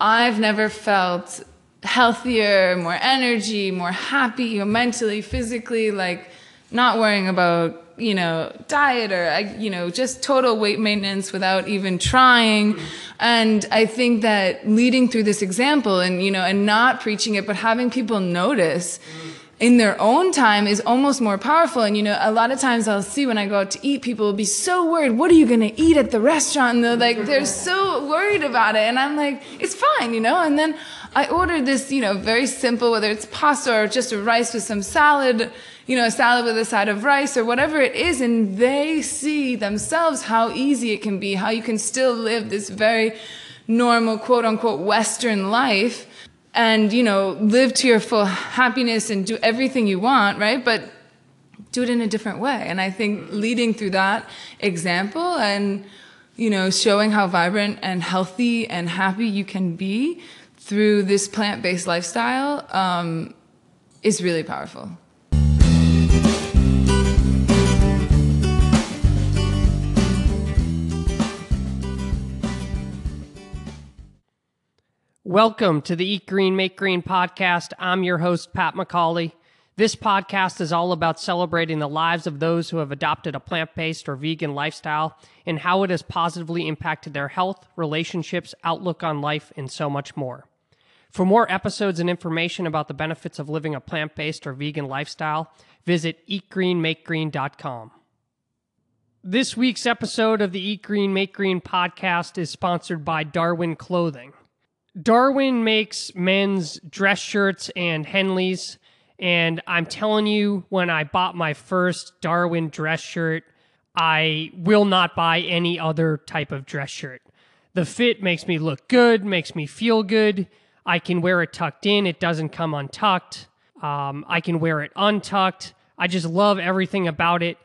I've never felt healthier, more energy, more happy, mentally, physically, like not worrying about you know diet or you know just total weight maintenance without even trying. And i think that leading through this example and you know and not preaching it but having people notice in their own time is almost more powerful. And you know, a lot of times I'll see when I go out to eat, people will be so worried, what are you gonna eat at the restaurant? And they're like, they're so worried about it. And I'm like, it's fine, you know? And then I ordered this, you know, very simple, whether it's pasta or just a rice with some salad, you know, a salad with a side of rice or whatever it is. And they see themselves how easy it can be, how you can still live this very normal, quote unquote, Western life and you know live to your full happiness and do everything you want right? But do it in a different way. And i think leading through that example and you know showing how vibrant and healthy and happy you can be through this plant-based lifestyle um, is really powerful Welcome to the Eat Green, Make Green podcast. I'm your host, Pat McCauley. This podcast is all about celebrating the lives of those who have adopted a plant based or vegan lifestyle and how it has positively impacted their health, relationships, outlook on life, and so much more. For more episodes and information about the benefits of living a plant based or vegan lifestyle, visit eatgreenmakegreen.com. This week's episode of the Eat Green, Make Green podcast is sponsored by Darwin Clothing. Darwin makes men's dress shirts and Henleys. And I'm telling you, when I bought my first Darwin dress shirt, I will not buy any other type of dress shirt. The fit makes me look good, makes me feel good. I can wear it tucked in, it doesn't come untucked. Um, I can wear it untucked. I just love everything about it.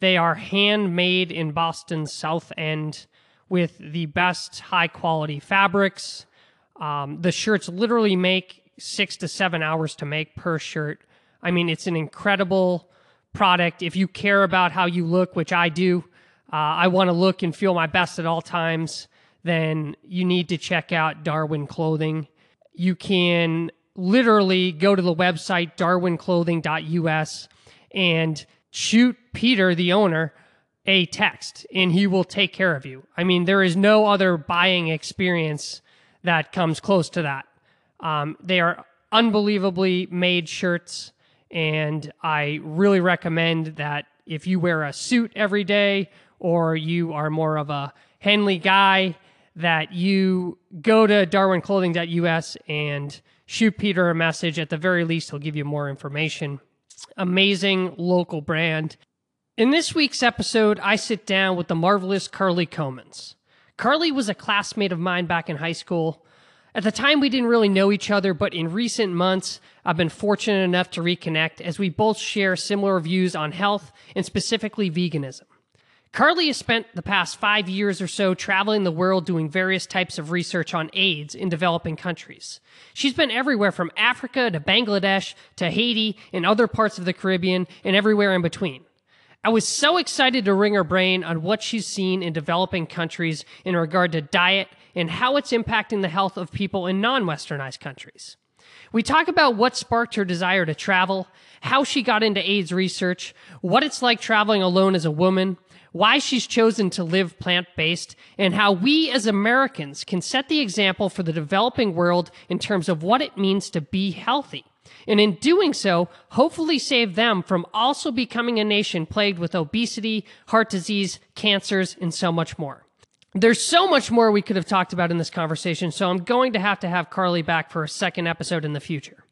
They are handmade in Boston's South End with the best high quality fabrics. Um, the shirts literally make six to seven hours to make per shirt. I mean, it's an incredible product. If you care about how you look, which I do, uh, I want to look and feel my best at all times, then you need to check out Darwin Clothing. You can literally go to the website darwinclothing.us and shoot Peter, the owner, a text, and he will take care of you. I mean, there is no other buying experience that comes close to that. Um, they are unbelievably made shirts, and I really recommend that if you wear a suit every day or you are more of a Henley guy, that you go to darwinclothing.us and shoot Peter a message. At the very least, he'll give you more information. Amazing local brand. In this week's episode, I sit down with the marvelous Carly Comins. Carly was a classmate of mine back in high school. At the time, we didn't really know each other, but in recent months, I've been fortunate enough to reconnect as we both share similar views on health and specifically veganism. Carly has spent the past five years or so traveling the world doing various types of research on AIDS in developing countries. She's been everywhere from Africa to Bangladesh to Haiti and other parts of the Caribbean and everywhere in between. I was so excited to ring her brain on what she's seen in developing countries in regard to diet and how it's impacting the health of people in non westernized countries. We talk about what sparked her desire to travel, how she got into AIDS research, what it's like traveling alone as a woman, why she's chosen to live plant based, and how we as Americans can set the example for the developing world in terms of what it means to be healthy and in doing so, hopefully save them from also becoming a nation plagued with obesity, heart disease, cancers, and so much more. There's so much more we could have talked about in this conversation, so I'm going to have to have Carly back for a second episode in the future.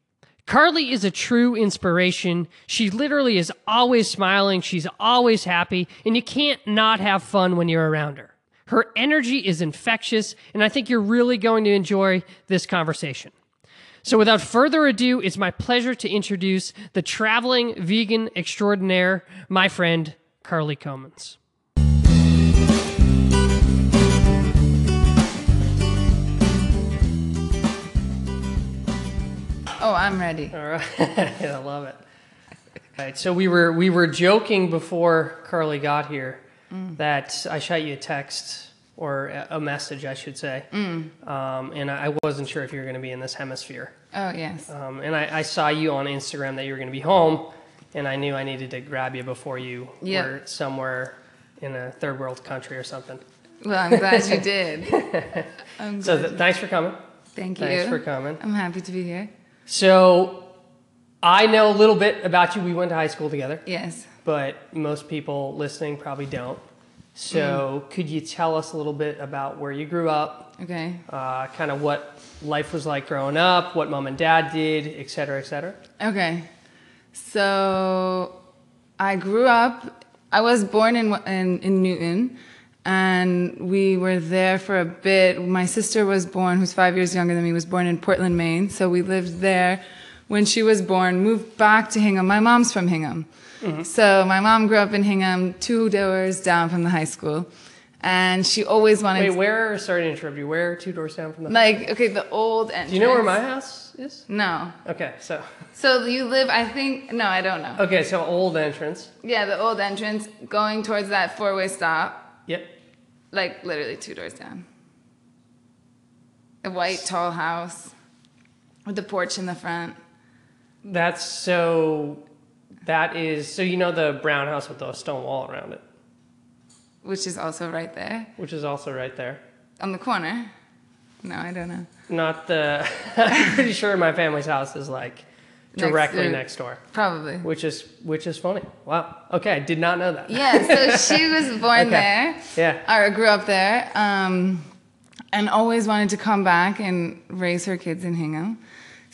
Carly is a true inspiration. She literally is always smiling, she's always happy, and you can't not have fun when you're around her. Her energy is infectious, and I think you're really going to enjoy this conversation. So, without further ado, it's my pleasure to introduce the traveling vegan extraordinaire, my friend Carly Comins. Oh, I'm ready. All right, I love it. All right, so we were we were joking before Carly got here mm. that I shot you a text or a message, I should say. Um, and I wasn't sure if you were going to be in this hemisphere. Oh yes. Um, and I, I saw you on Instagram that you were going to be home, and I knew I needed to grab you before you Yeah. were somewhere in a third world country or something. Well, I'm glad you did. I'm So glad. th- thanks for coming. Thank you. Thanks for coming. I'm happy to be here. So I know a little bit about you. We went to high school together, Yes. but most people listening probably don't. So Mm. could you tell us a little bit about where you grew up, Okay. uh, kind of what life was like growing up, what mom and dad did, et cetera, et cetera? Okay. So I grew up. I was born in in, in Newton, and we were there for a bit. My sister was born, who's five years younger than me, was born in Portland, Maine. So we lived there when she was born. Moved back to Hingham. My mom's from Hingham, mm-hmm. so my mom grew up in Hingham, two doors down from the high school, and she always wanted. Wait, where? Sorry to interrupt you. Where? Two doors down from the. like okay, the old entrance. Do you know where my house is? No. Okay, so So you live, I think. No, I don't know. okay, so old entrance. Yeah, the old entrance going towards that four way stop, Yep. like literally two doors down. A white tall house with the porch in the front. That's so. That is so. You know the brown house with the stone wall around it, Which is also right there which is also right there. on the corner. No, I don't know. Not the. I'm pretty sure my family's house is like Next directly next door, Probably. which is which is funny. Wow. Okay, I did not know that. Yeah, so she was born Okay. there. Yeah. Or grew up there. Um, and always wanted to come back and raise her kids in Hingham.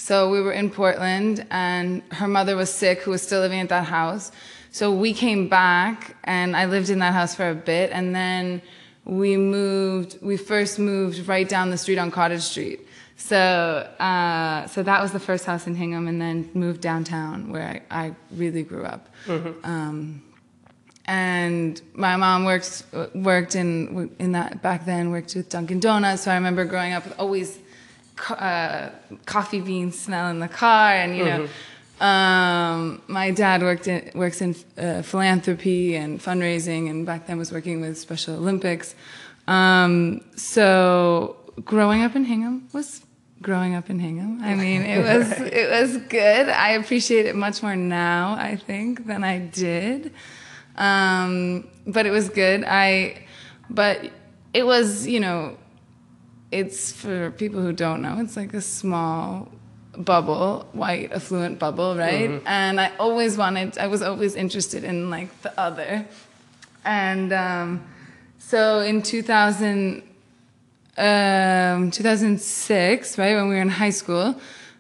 So we were in Portland, and her mother was sick, who was still living at that house. So we came back, and I lived in that house for a bit, and then we moved. We first moved right down the street on Cottage Street. So, uh, so that was the first house in Hingham, and then moved downtown where I, I really grew up. Um, and my mom worked worked in in that back then worked with Dunkin' Donuts. So I remember growing up with always co- uh, coffee bean smell in the car, and you know. Um, my dad worked in, works in uh, philanthropy and fundraising, and back then was working with Special Olympics. Um, so growing up in Hingham was growing up in Hingham. I mean, it was it was good. I appreciate it much more now, I think, than I did. Um, but it was good. I, but it was, you know, it's for people who don't know. It's like a small bubble, white affluent bubble, right? And I always wanted. I was always interested in like the other, and um, so in 2000 um, 2006, right when we were in high school,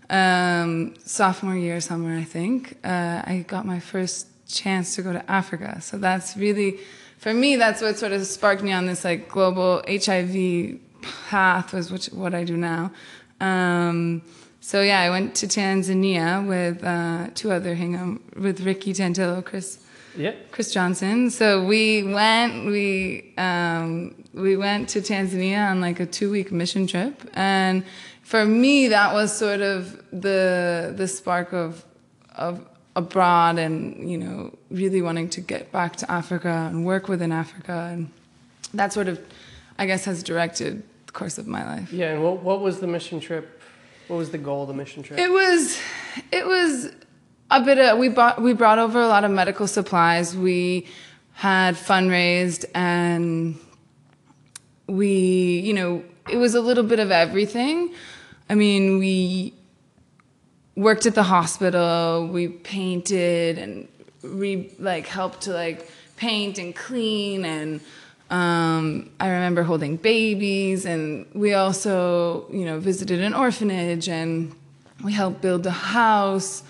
um, sophomore year somewhere, I think, uh, I got my first chance to go to Africa. So that's really, for me, that's what sort of sparked me on this like global HIV path was which, what I do now. Um, so yeah, I went to Tanzania with uh, two other Hingham, with Ricky Tantillo, Chris Yeah. Chris Johnson. So we went we um, we went to Tanzania on like a two week mission trip, and for me that was sort of the the spark of of abroad and you know really wanting to get back to Africa and work within Africa, and that sort of I guess has directed course of my life. Yeah. And what what was the mission trip? What was the goal of the mission trip? It was, it was a bit of we bought we brought over a lot of medical supplies. We had fundraised and we, you know, it was a little bit of everything. I mean, we worked at the hospital. We painted and re like helped to like paint and clean and um, I remember holding babies and we also you know visited an orphanage and we helped build a house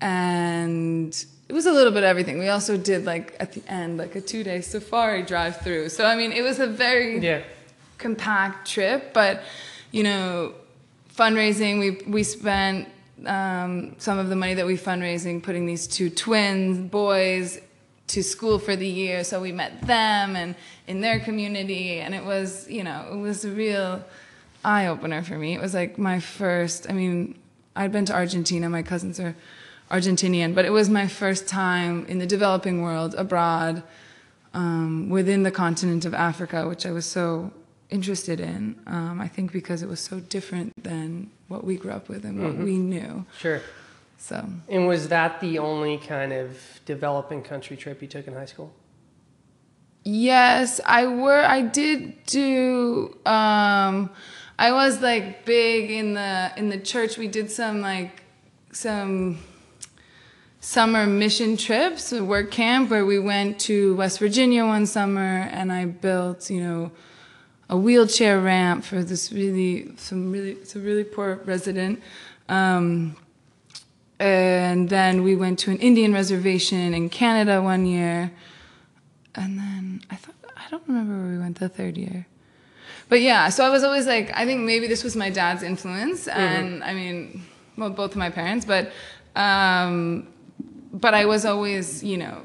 and it was a little bit of everything. We also did like at the end like a two day safari drive through. So I mean it was a very yeah. compact trip, but you know, fundraising. We we spent um, some of the money that we fundraising putting these two twins boys to school for the year. So we met them and in their community, and it was you know it was a real eye opener for me. It was like my first. I mean, I'd been to Argentina. My cousins are Argentinian, but it was my first time in the developing world abroad um, within the continent of Africa, which I was so interested in. Um, I think because it was so different than what we grew up with and what we knew. Sure. So And was that the only kind of developing country trip you took in high school? Yes, I were. I did do. Um, I was like big in the in the church. We did some like some summer mission trips, a work camp where we went to West Virginia one summer, and I built you know a wheelchair ramp for this really some really it's a really poor resident. Um, and then we went to an Indian reservation in Canada one year. And then I thought I don't remember where we went the third year. But yeah, so I was always like, I think maybe this was my dad's influence, and I mean, well, both of my parents, but um, but I was always, you know,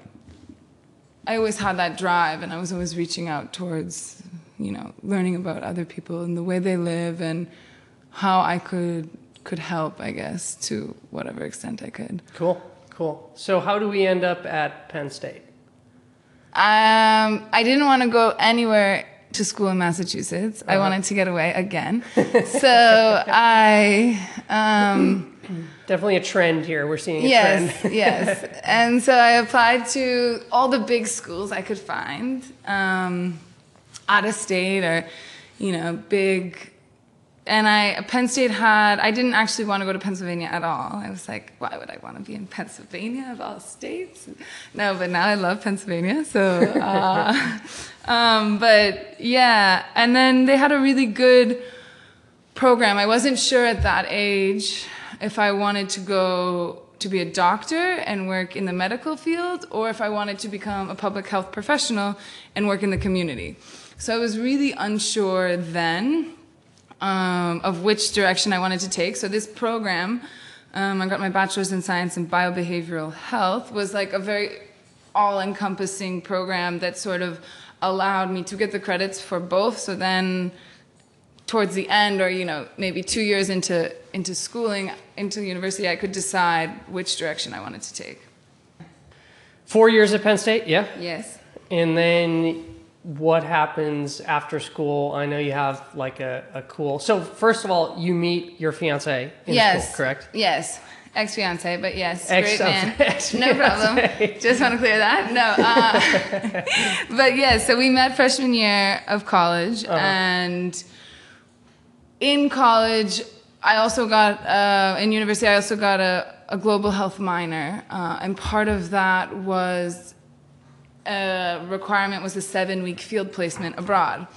I always had that drive, and I was always reaching out towards, you know, learning about other people and the way they live, and how I could could help, I guess, to whatever extent I could. Cool, cool. So how do we end up at Penn State? Um, I didn't want to go anywhere to school in Massachusetts. I wanted to get away again. so I, um, Definitely a trend here. We're seeing a yes, trend. yes. And so I applied to all the big schools I could find, um, out of state or, you know, big. And I, Penn State had, I didn't actually want to go to Pennsylvania at all. I was like, why would I want to be in Pennsylvania of all states? No, but now I love Pennsylvania. So, uh, um, but yeah. And then they had a really good program. I wasn't sure at that age if I wanted to go to be a doctor and work in the medical field or if I wanted to become a public health professional and work in the community. So I was really unsure then um, of which direction I wanted to take. So this program, um, I got my bachelor's in science in biobehavioral health, was like a very all-encompassing program that sort of allowed me to get the credits for both. So then towards the end or you know maybe two years into into schooling into university i could decide which direction i wanted to take Four years at Penn State, yeah. yes And then what happens after school? I know you have like a, a cool. So first of all, you meet your fiance in yes school, correct? yes ex-fiance but yes Ex- great man ex- no problem just want to clear that no uh, but yes so we met freshman year of college Uh-huh. and in college i also got uh, in university i also got a, a global health minor uh, and part of that was a requirement was a seven week field placement abroad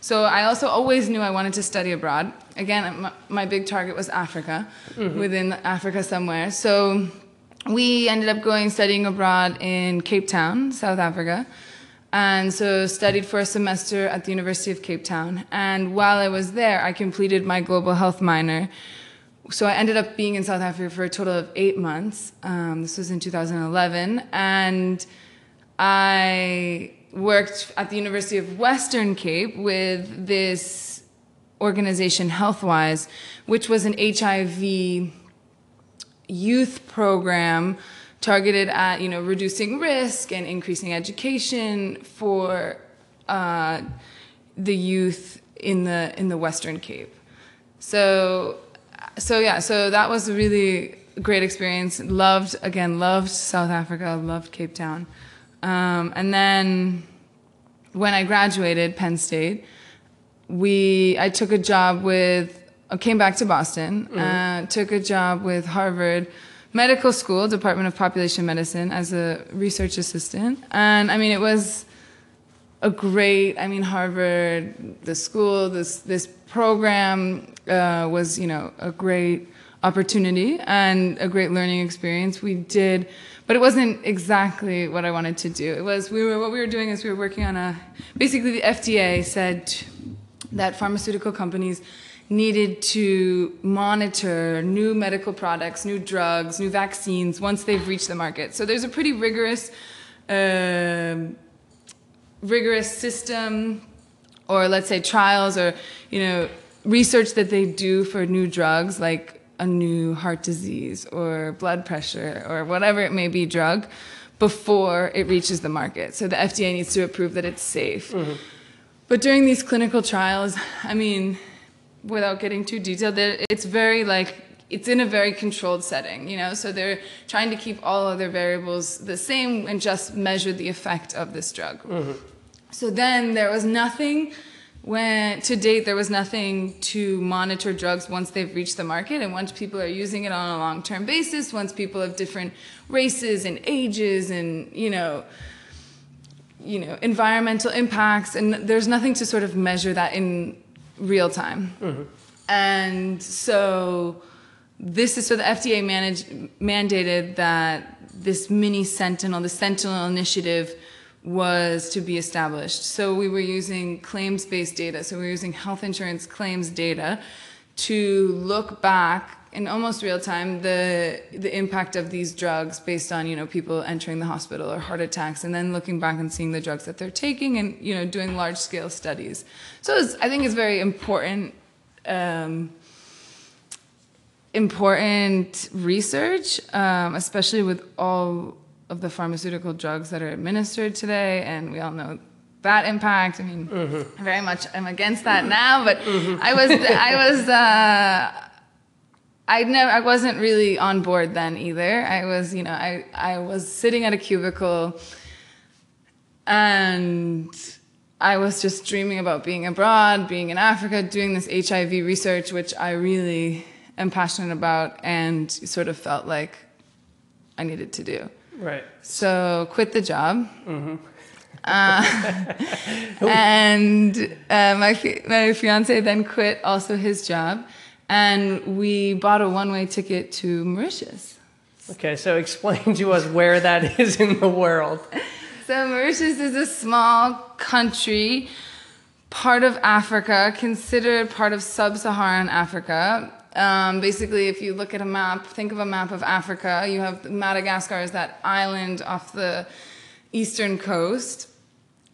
so i also always knew i wanted to study abroad again my, my big target was africa within africa somewhere so we ended up going studying abroad in cape town south africa and so studied for a semester at the University of Cape Town. And while I was there, I completed my global health minor. So I ended up being in South Africa for a total of eight months. Um, this was in 2011, and I worked at the University of Western Cape with this organization, Healthwise, which was an HIV youth program targeted at you know reducing risk and increasing education for uh, the youth in the in the Western Cape. So so yeah, so that was a really great experience. Loved again, loved South Africa, loved Cape Town, um, and then when I graduated Penn State, we I took a job with I came back to Boston, uh, took a job with Harvard Medical School, Department of Population Medicine, as a research assistant. And I mean, it was a great. I mean, Harvard, the school, this this program uh, was you know a great opportunity and a great learning experience. We did, but it wasn't exactly what I wanted to do. It was we were what we were doing is we were working on a basically the FDA said that pharmaceutical companies needed to monitor new medical products, new drugs, new vaccines once they've reached the market. So there's a pretty rigorous, um rigorous system, or let's say trials, or you know research that they do for new drugs, like a new heart disease or blood pressure or whatever it may be drug. before it reaches the market. So the FDA needs to approve that it's safe. Mm-hmm. But during these clinical trials, I mean, without getting too detailed, it's very like it's in a very controlled setting, you know. So they're trying to keep all other variables the same and just measure the effect of this drug. Mm-hmm. So then there was nothing when to date there was nothing to monitor drugs once they've reached the market and once people are using it on a long-term basis once people of different races and ages and you know you know environmental impacts and there's nothing to sort of measure that in real time. Mm-hmm. And so this is so the fda managed, mandated that this mini sentinel the sentinel initiative was to be established. So we were using claims based data. So we were using health insurance claims data to look back in almost real time the the impact of these drugs based on you know people entering the hospital or heart attacks and then looking back and seeing the drugs that they're taking and you know doing large scale studies so i think it's very important um, important research um, especially with all of the pharmaceutical drugs that are administered today, and we all know that impact. I mean, mm-hmm. very much I'm against that now, but mm-hmm. I was I was uh, I never I wasn't really on board then either. I was you know I I was sitting at a cubicle and. I was just dreaming about being abroad, being in Africa, doing this HIV research, which I really am passionate about and sort of felt like I needed to do. Right. So quit the job. Mm-hmm. Uh, and uh, my my fiance then quit also his job, and we bought a one way ticket to Mauritius. Okay, so explain to us where that is in the world. So Mauritius is a small country, part of Africa, considered part of sub-Saharan Africa. Um, basically, if you look at a map, think of a map of Africa. You have Madagascar as that island off the eastern coast.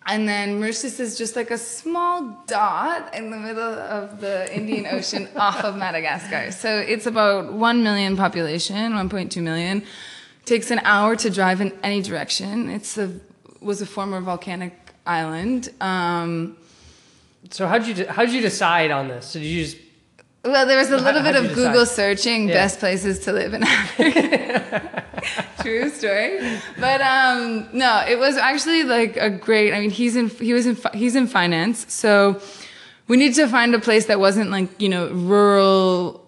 And then Mauritius is just like a small dot in the middle of the Indian Ocean off of Madagascar. So it's about 1 million population, 1.2 million. Takes an hour to drive in any direction. It's a was a former volcanic island. Um, so how did you how'd you decide on this? So Did you just well, there was a little bit of Google searching yeah. best places to live in Africa. True story. But um, no, it was actually like a great. I mean, he's in he was in he's in finance, so we needed to find a place that wasn't like you know rural,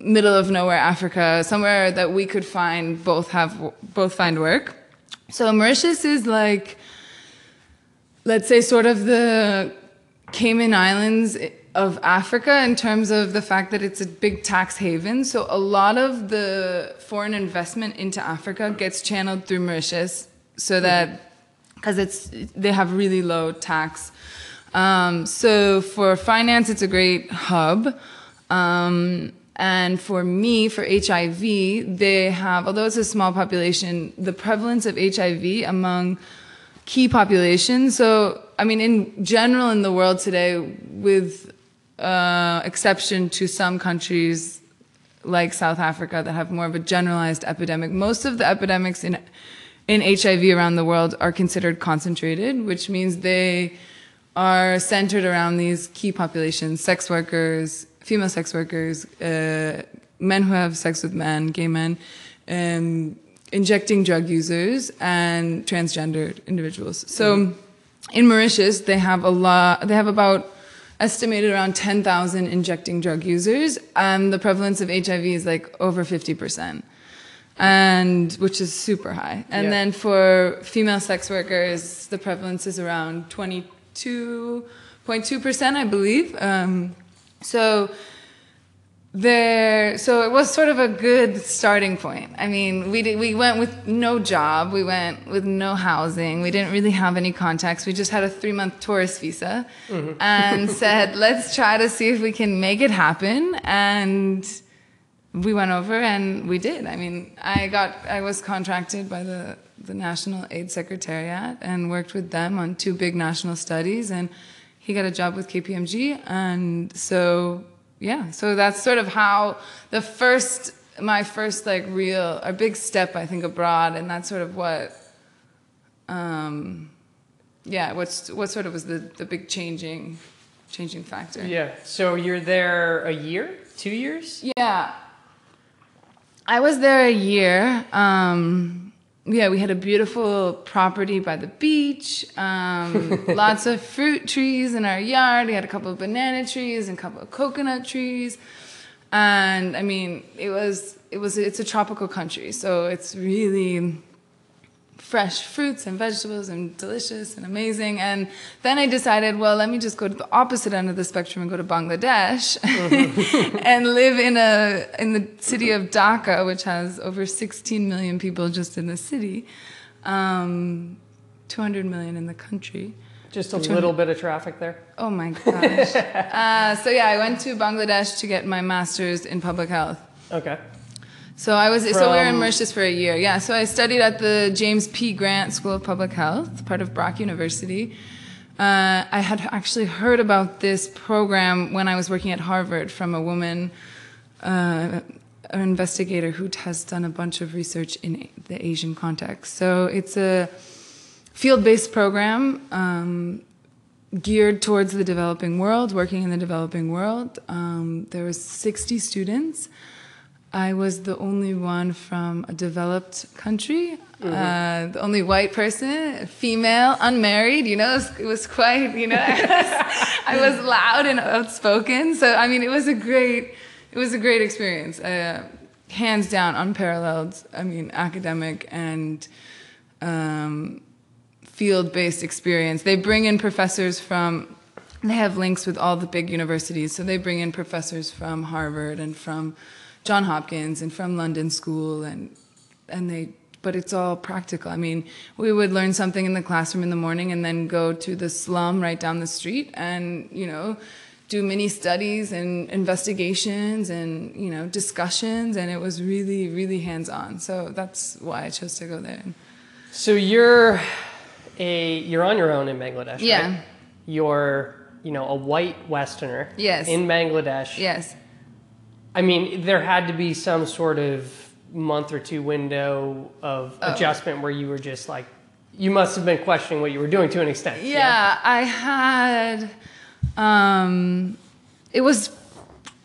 middle of nowhere Africa, somewhere that we could find both have both find work. So Mauritius is like, let's say, sort of the Cayman Islands of Africa in terms of the fact that it's a big tax haven. So a lot of the foreign investment into Africa gets channeled through Mauritius, so that because it's they have really low tax. Um, so for finance, it's a great hub. Um, and for me, for HIV, they have, although it's a small population, the prevalence of HIV among key populations. So, I mean, in general, in the world today, with uh, exception to some countries like South Africa that have more of a generalized epidemic. Most of the epidemics in in HIV around the world are considered concentrated, which means they are centered around these key populations: sex workers, female sex workers, uh, men who have sex with men, gay men, um, injecting drug users, and transgendered individuals. So, mm-hmm. in Mauritius, they have a lot. They have about estimated around 10,000 injecting drug users, and the prevalence of HIV is like over 50%, and which is super high. And yeah. then for female sex workers, the prevalence is around 22.2%, I believe. Um, so there so it was sort of a good starting point. I mean we did, we went with no job. We went with no housing. We didn't really have any contacts. We just had a three month tourist visa mm-hmm. and said let's try to see if we can make it happen. And we went over and we did. I mean i got i was contracted by the the national aid secretariat and worked with them on two big national studies. And he got a job with kpmg and so yeah, so that's sort of how the first, my first like real, a big step I think abroad, and that's sort of what Um, yeah, what's what sort of was the the big changing changing factor? Yeah. So you're there a year, two years? Yeah. I was there a year. Um, yeah, we had a beautiful property by the beach, um, lots of fruit trees in our yard. We had a couple of banana trees and a couple of coconut trees. And I mean, it was it was it's a tropical country, so it's really fresh fruits and vegetables and delicious and amazing. And then I decided, well, let me just go to the opposite end of the spectrum and go to Bangladesh mm-hmm. and live in a in the city of Dhaka, which has over 16 million people just in the city, um, 200 million in the country. Just a little bit of traffic there. Oh my gosh. uh, so yeah, I went to Bangladesh to get my master's in public health. Okay. So I was so we were in Mauritius for a year. Yeah. So I studied at the James P. Grant School of Public Health, part of BRAC University. Uh, I had actually heard about this program when I was working at Harvard from a woman, uh, an investigator who has done a bunch of research in the Asian context. So it's a field-based program um, geared towards the developing world, working in the developing world. Um, there was 60 students. I was the only one from a developed country, mm-hmm. uh, the only white person, female, unmarried. You know, it was, it was quite. You know, I was, I was, loud and outspoken. So I mean, it was a great, it was a great experience. Uh, hands down, unparalleled. I mean, academic and um, field-based experience. They bring in professors from. They have links with all the big universities, so they bring in professors from Harvard and from John Hopkins and from London School and and they but it's all practical. I mean, we would learn something in the classroom in the morning and then go to the slum right down the street and, you know, do mini studies and investigations and, you know, discussions and it was really really hands-on. So that's why I chose to go there. So you're a you're on your own in Bangladesh, yeah. Right? You're, you know, a white westerner yes. in Bangladesh. Yes I mean, there had to be some sort of month or two window of oh. adjustment where you were just like, you must have been questioning what you were doing to an extent. Yeah, yeah? I had. Um, it was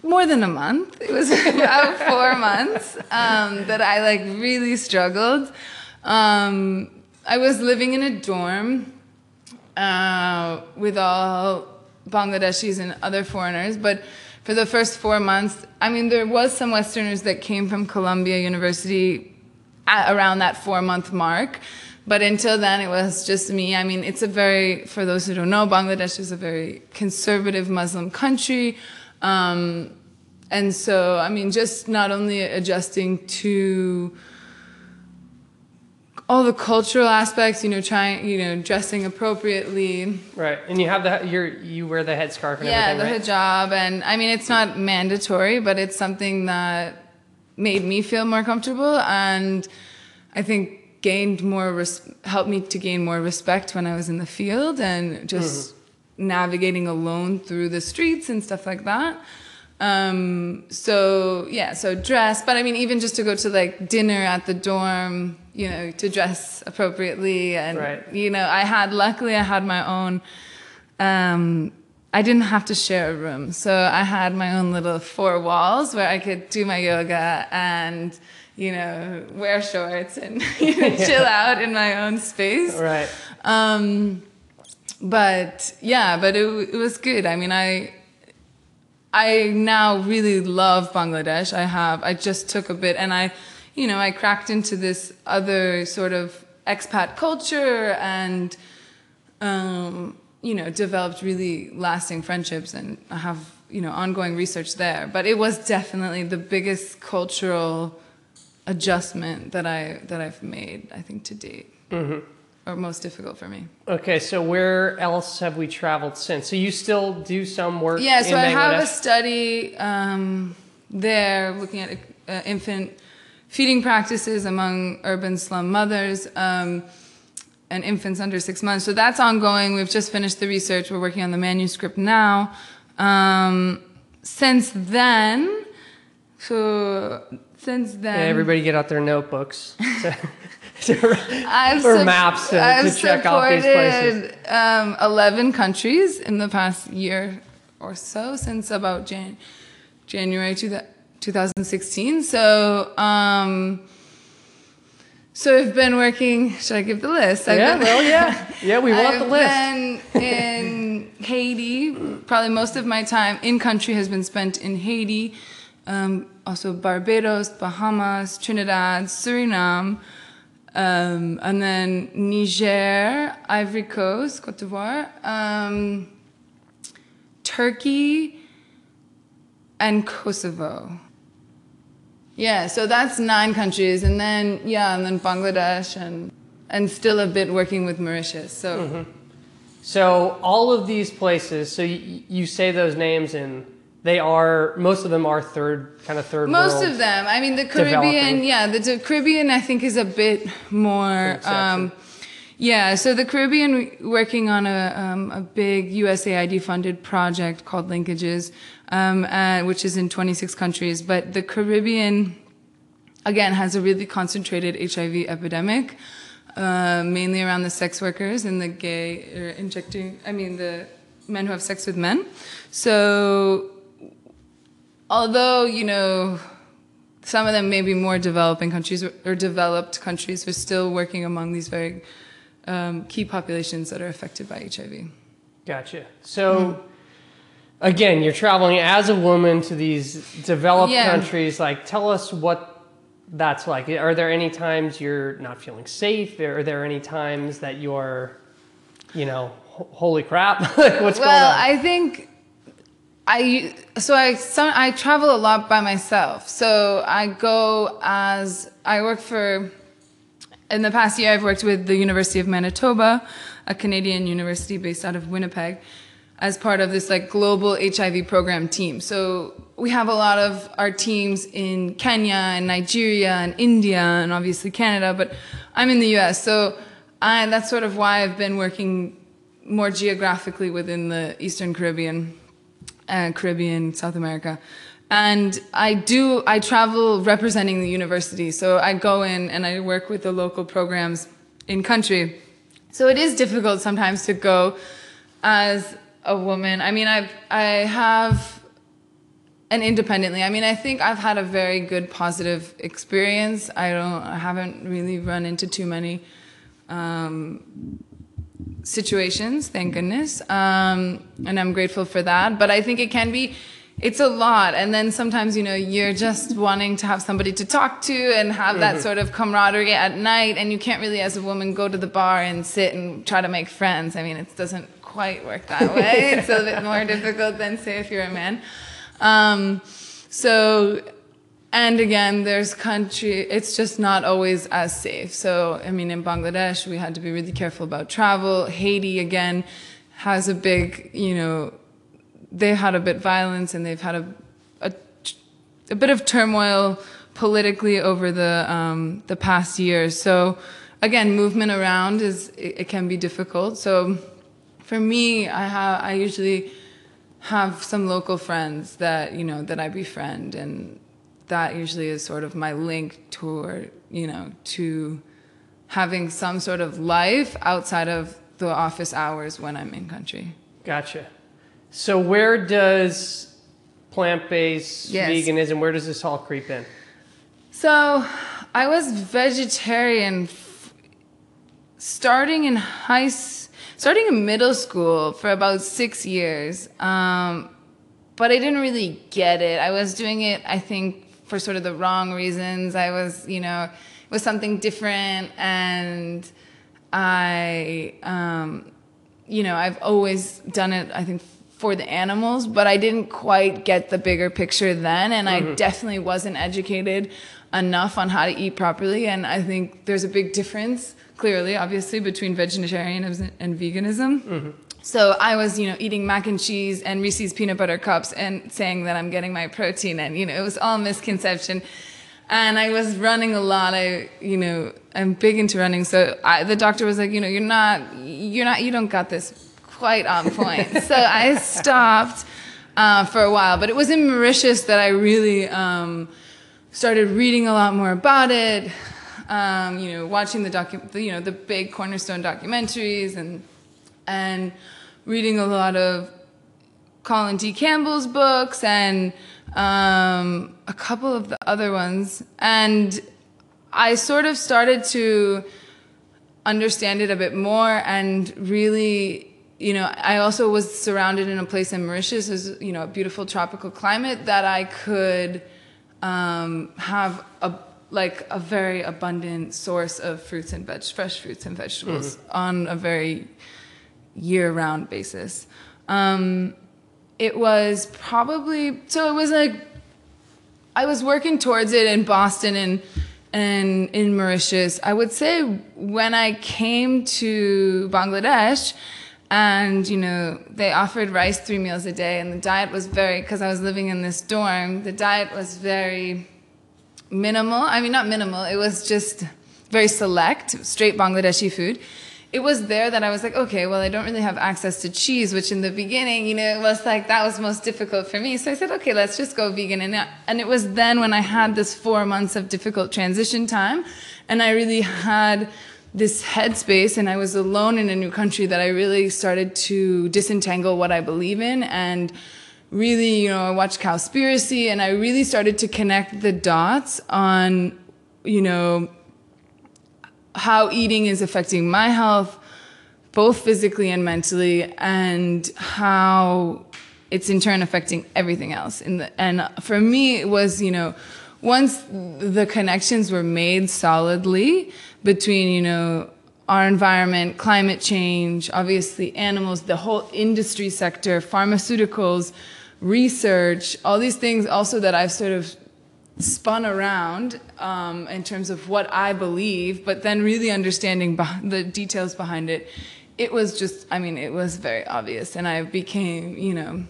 more than a month. It was about four months um, that I like really struggled. Um, I was living in a dorm uh, with all Bangladeshis and other foreigners, but for the first four months, I mean, there was some Westerners that came from Columbia University at around that four month mark. But until then, it was just me. I mean, it's a very, for those who don't know, Bangladesh is a very conservative Muslim country. Um, and so, I mean, just not only adjusting to all the cultural aspects, you know, trying, you know, dressing appropriately. Right, and you have the you you wear the headscarf and yeah, everything. Yeah, the right? hijab, and I mean, it's not mandatory, but it's something that made me feel more comfortable, and I think gained more res- helped me to gain more respect when I was in the field and just mm-hmm. navigating alone through the streets and stuff like that. Um, so yeah, so dress, but I mean, even just to go to like dinner at the dorm, you know, to dress appropriately, and right. you know, I had luckily I had my own. Um, I didn't have to share a room, so I had my own little four walls where I could do my yoga and you know wear shorts and you know, chill out in my own space. Right. Um, but yeah, but it, it was good. I mean, I I now really love Bangladesh. I have. I just took a bit, and I, you know, I cracked into this other sort of expat culture, and, um, you know, developed really lasting friendships, and I have you know ongoing research there. But it was definitely the biggest cultural adjustment that I that I've made. I think to date. Mm-hmm or most difficult for me. Okay, so where else have we traveled since? So you still do some work? Yeah, so I have a study um, there looking at uh, infant feeding practices among urban slum mothers um, and infants under six months. So that's ongoing. We've just finished the research. We're working on the manuscript now. Um, since then, So since then, Yeah, everybody get out their notebooks I've or sup- maps to, I've to check off these places. Um, 11 countries in the past year or so, since about Jan- January two 2016. So, um, so I've been working. Should I give the list? I've Yeah, been- well, yeah, yeah. We want I've the list. been in Haiti. Probably most of my time in country has been spent in Haiti. Um, also Barbados, Bahamas, Trinidad, Suriname, um, and then Niger, Ivory Coast, Cote d'Ivoire, um, Turkey, and Kosovo. Yeah, so that's nine countries, and then yeah, and then Bangladesh, and and still a bit working with Mauritius. So. So all of these places, so you, you say those names and they are most of them are third kind of third Most of them. I mean, the Caribbean, yeah, the, the Caribbean I think is a bit more. Um, yeah, so the Caribbean working on a, um, a big USAID funded project called Linkages, um, uh, which is in 26 countries. But the Caribbean, again, has a really concentrated HIV epidemic, uh, mainly around the sex workers and the gay, or injecting, I mean, the men who have sex with men. So although you know some of them may be more developing countries or- developed countries we're still working among these very um, key populations that are affected by hiv Gotcha. So again, you're traveling as a woman to these developed Yeah. countries. Like, tell us what that's like. Are there any times you're not feeling safe? Are there any times that you're, you know, holy crap, like what's well going on? Well, I think i so i i travel a lot by myself. So i go as i work for in the past year i've worked with the university of manitoba a canadian university based out of winnipeg as part of this like global hiv program team. So we have a lot of our teams in kenya and nigeria and india and obviously canada but i'm in the us so I, that's sort of why i've been working more geographically within the eastern caribbean uh, Caribbean, South America. And I do, I travel representing the university. So I go in and I work with the local programs in country. So it is difficult sometimes to go as a woman. I mean, I've, I have, and independently, I mean, I think I've had a very good positive experience. I don't, I haven't really run into too many um, situations, thank goodness. Um, and I'm grateful for that. But I think it can be, it's a lot. And then sometimes, you know, you're just wanting to have somebody to talk to and have that sort of camaraderie at night. And you can't really, as a woman, go to the bar and sit and try to make friends. I mean, it doesn't quite work that way. it's a bit more difficult than, say, if you're a man. Um, so, and again, there's country, it's just not always as safe. So, I mean, in Bangladesh, we had to be really careful about travel. Haiti, again, has a big, you know, they had a bit violence and they've had a, a, a bit of turmoil politically over the, um, the past years. So, again, movement around is, it, it can be difficult. So, for me, I have, I usually have some local friends that, you know, that I befriend and, that usually is sort of my link toward you know to having some sort of life outside of the office hours when I'm in country. Gotcha. So where does plant-based Yes. veganism, where does this all creep in? So I was vegetarian f- starting in high, s- starting in middle school for about six years. Um, but I didn't really get it. I was doing it, I think, for sort of the wrong reasons. I was, you know, it was something different, and I, um, you know, I've always done it. I think for the animals, but I didn't quite get the bigger picture then, and I definitely wasn't educated enough on how to eat properly. And I think there's a big difference, clearly, obviously, between vegetarianism and veganism. So I was, you know, eating mac and cheese and Reese's peanut butter cups and saying that I'm getting my protein and, you know, it was all misconception. And I was running a lot. I, you know, I'm big into running. So I, the doctor was like, you know, you're not, you're not, you don't got this quite on point. so I stopped. uh, for a while. But it was in Mauritius that I really um, started reading a lot more about it. Um, you know, watching the docu- the, you know, the big cornerstone documentaries and and reading a lot of Colin D. Campbell's books and um, a couple of the other ones. And I sort of started to understand it a bit more and really, you know, I also was surrounded in a place in Mauritius, as you know, a beautiful tropical climate that I could um, have a like a very abundant source of fruits and veg, fresh fruits and vegetables mm-hmm. on a very year-round basis. Um, it was probably so it was like I was working towards it in Boston and and in Mauritius. I would say when I came to Bangladesh and you know they offered rice three meals a day and the diet was very because I was living in this dorm, the diet was very minimal. I mean not minimal, it was just very select, straight Bangladeshi food it was there that I was like, okay, well, I don't really have access to cheese, which in the beginning, you know, it was like that was most difficult for me. So I said, okay, let's just go vegan. And, and it was then when I had this four months of difficult transition time, and I really had this headspace, and I was alone in a new country that I really started to disentangle what I believe in and really, you know, I watched Cowspiracy, and I really started to connect the dots on, you know, how eating is affecting my health, both physically and mentally, and how it's in turn affecting everything else. The, and for me, it was, you know, once the connections were made solidly between, you know, our environment, climate change, obviously animals, the whole industry sector, pharmaceuticals, research, all these things also that I've sort of spun around um, in terms of what I believe, but then really understanding the details behind it, it was just, I mean, it was very obvious. And I became, you know,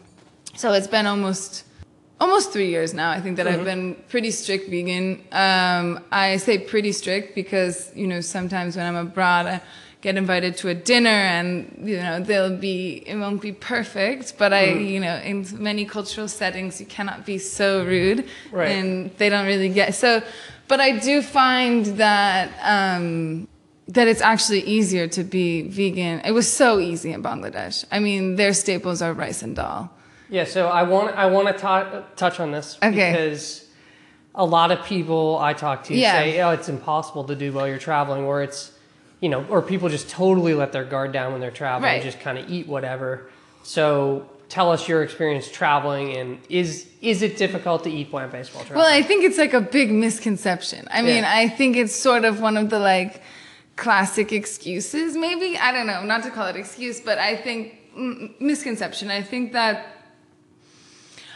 so it's been almost almost three years now. I think that mm-hmm. I've been pretty strict vegan. Um, I say pretty strict because, you know, sometimes when I'm abroad, I, get invited to a dinner and you know they'll be it won't be perfect but i mm. you know in many cultural settings you cannot be so rude right. and they don't really get so but i do find that um, that it's actually easier to be vegan it was so easy in bangladesh i mean their staples are rice and dal yeah so i want i want to touch on this okay. because a lot of people i talk to yeah. say oh it's impossible to do while you're traveling where it's you know, or people just totally let their guard down when they're traveling, right. just kind of eat whatever. So tell us your experience traveling and is is it difficult to eat plant based while traveling? Well, I think it's like a big misconception. I mean, yeah. I think it's sort of one of the like classic excuses, maybe. I don't know, not to call it excuse, but I think mm, misconception. I think that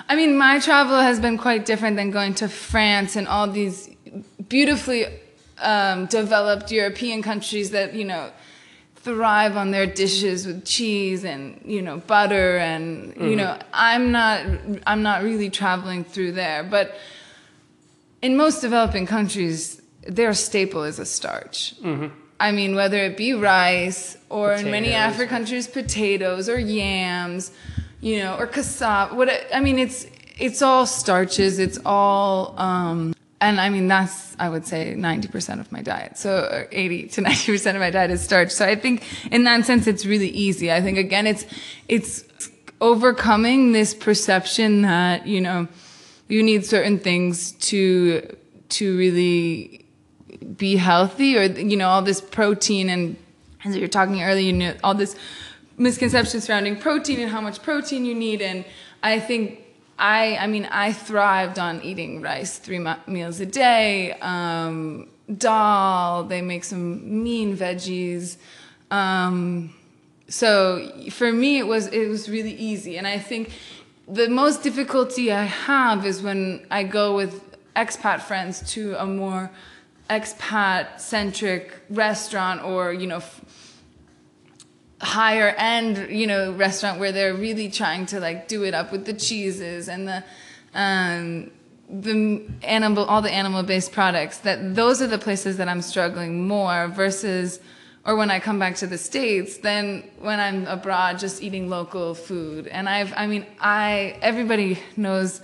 I mean, my travel has been quite different than going to France and all these beautifully um, developed European countries that you know thrive on their dishes with cheese and you know butter and mm-hmm. you know I'm not I'm not really traveling through there, but in most developing countries, their staple is a starch. Mm-hmm. I mean, whether it be rice or potatoes. in many African countries, potatoes or yams, you know, or cassava. What I mean, it's it's all starches. It's all um, and I mean that's I would say 90% of my diet. So uh, 80 to 90% of my diet is starch. So I think in that sense it's really easy. I think again it's it's overcoming this perception that, you know, you need certain things to to really be healthy or you know all this protein and as you were talking earlier, you know all this misconception surrounding protein and how much protein you need and I think I, I mean, I thrived on eating rice three meals a day. Um, dal, they make some mean veggies. Um, so for me, it was it was really easy, and I think the most difficulty I have is when I go with expat friends to a more expat centric restaurant or you know higher end, you know, restaurant where they're really trying to like do it up with the cheeses and the um, the animal, all the animal based products. That those are the places that I'm struggling more versus or when I come back to the States than when I'm abroad just eating local food. And I've, I mean, I, everybody knows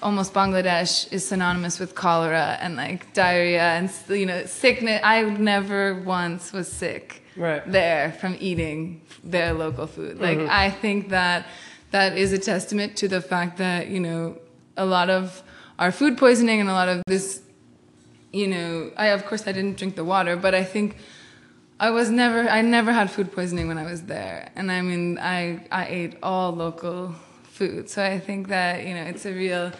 almost Bangladesh is synonymous with cholera and like diarrhea and, you know, sickness. I never once was sick Right. there from eating their local food. Like, mm-hmm. I think that that is a testament to the fact that, you know, a lot of our food poisoning and a lot of this you know, I of course I didn't drink the water, but I think I was never I never had food poisoning when I was there. And I mean I I ate all local food. So I think that, you know, it's a real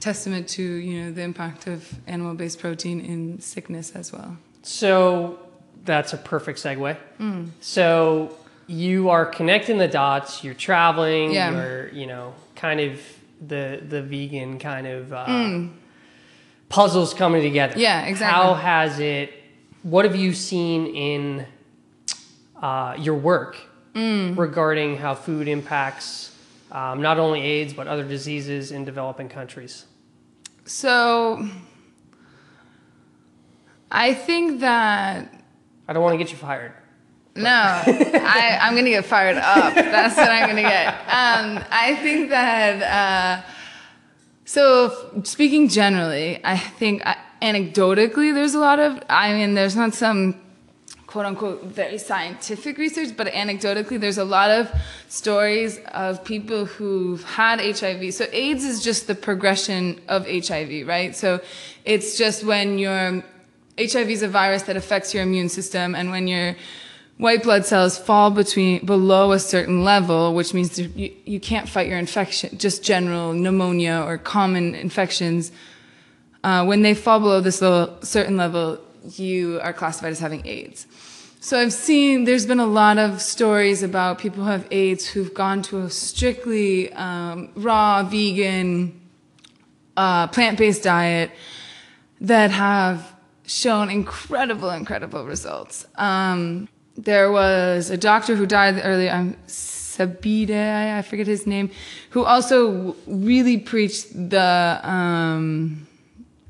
testament to, you know, the impact of animal-based protein in sickness as well. So that's a perfect segue. Mm. So you are connecting the dots. You're traveling. Yeah. You're you know kind of the the vegan kind of uh, puzzles coming together. Mm. Yeah, exactly. How has it? What have you seen in uh, your work Mm. regarding how food impacts um, not only AIDS but other diseases in developing countries? So I think that I don't want to get you fired. No, I, I'm gonna get fired up. That's what I'm gonna get. Um, I think that. Uh, so, speaking generally, I think uh, anecdotally, there's a lot of. I mean, there's not some quote unquote very scientific research, but anecdotally, there's a lot of stories of people who've had HIV. So, AIDS is just the progression of HIV, right? So, it's just when your HIV is a virus that affects your immune system, and when your white blood cells fall between below a certain level, which means you, you can't fight your infection, just general pneumonia or common infections. Uh, when they fall below this little, certain level, you are classified as having AIDS. So I've seen there's been a lot of stories about people who have AIDS who've gone to a strictly um, raw, vegan, uh, plant-based diet that have shown incredible, incredible results. Um, there was a doctor who died earlier, um, Sabide, I forget his name, who also really preached the um,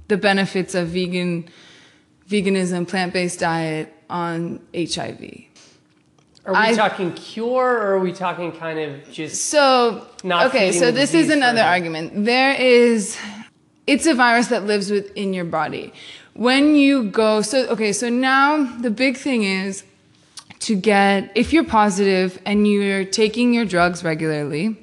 the benefits of vegan veganism, plant-based diet on HIV. Are we I- talking cure or are we talking kind of just So Not okay, so this is another argument. There is, it's a virus that lives within your body. When you go, so okay, so now the big thing is to get if you're positive and you're taking your drugs regularly.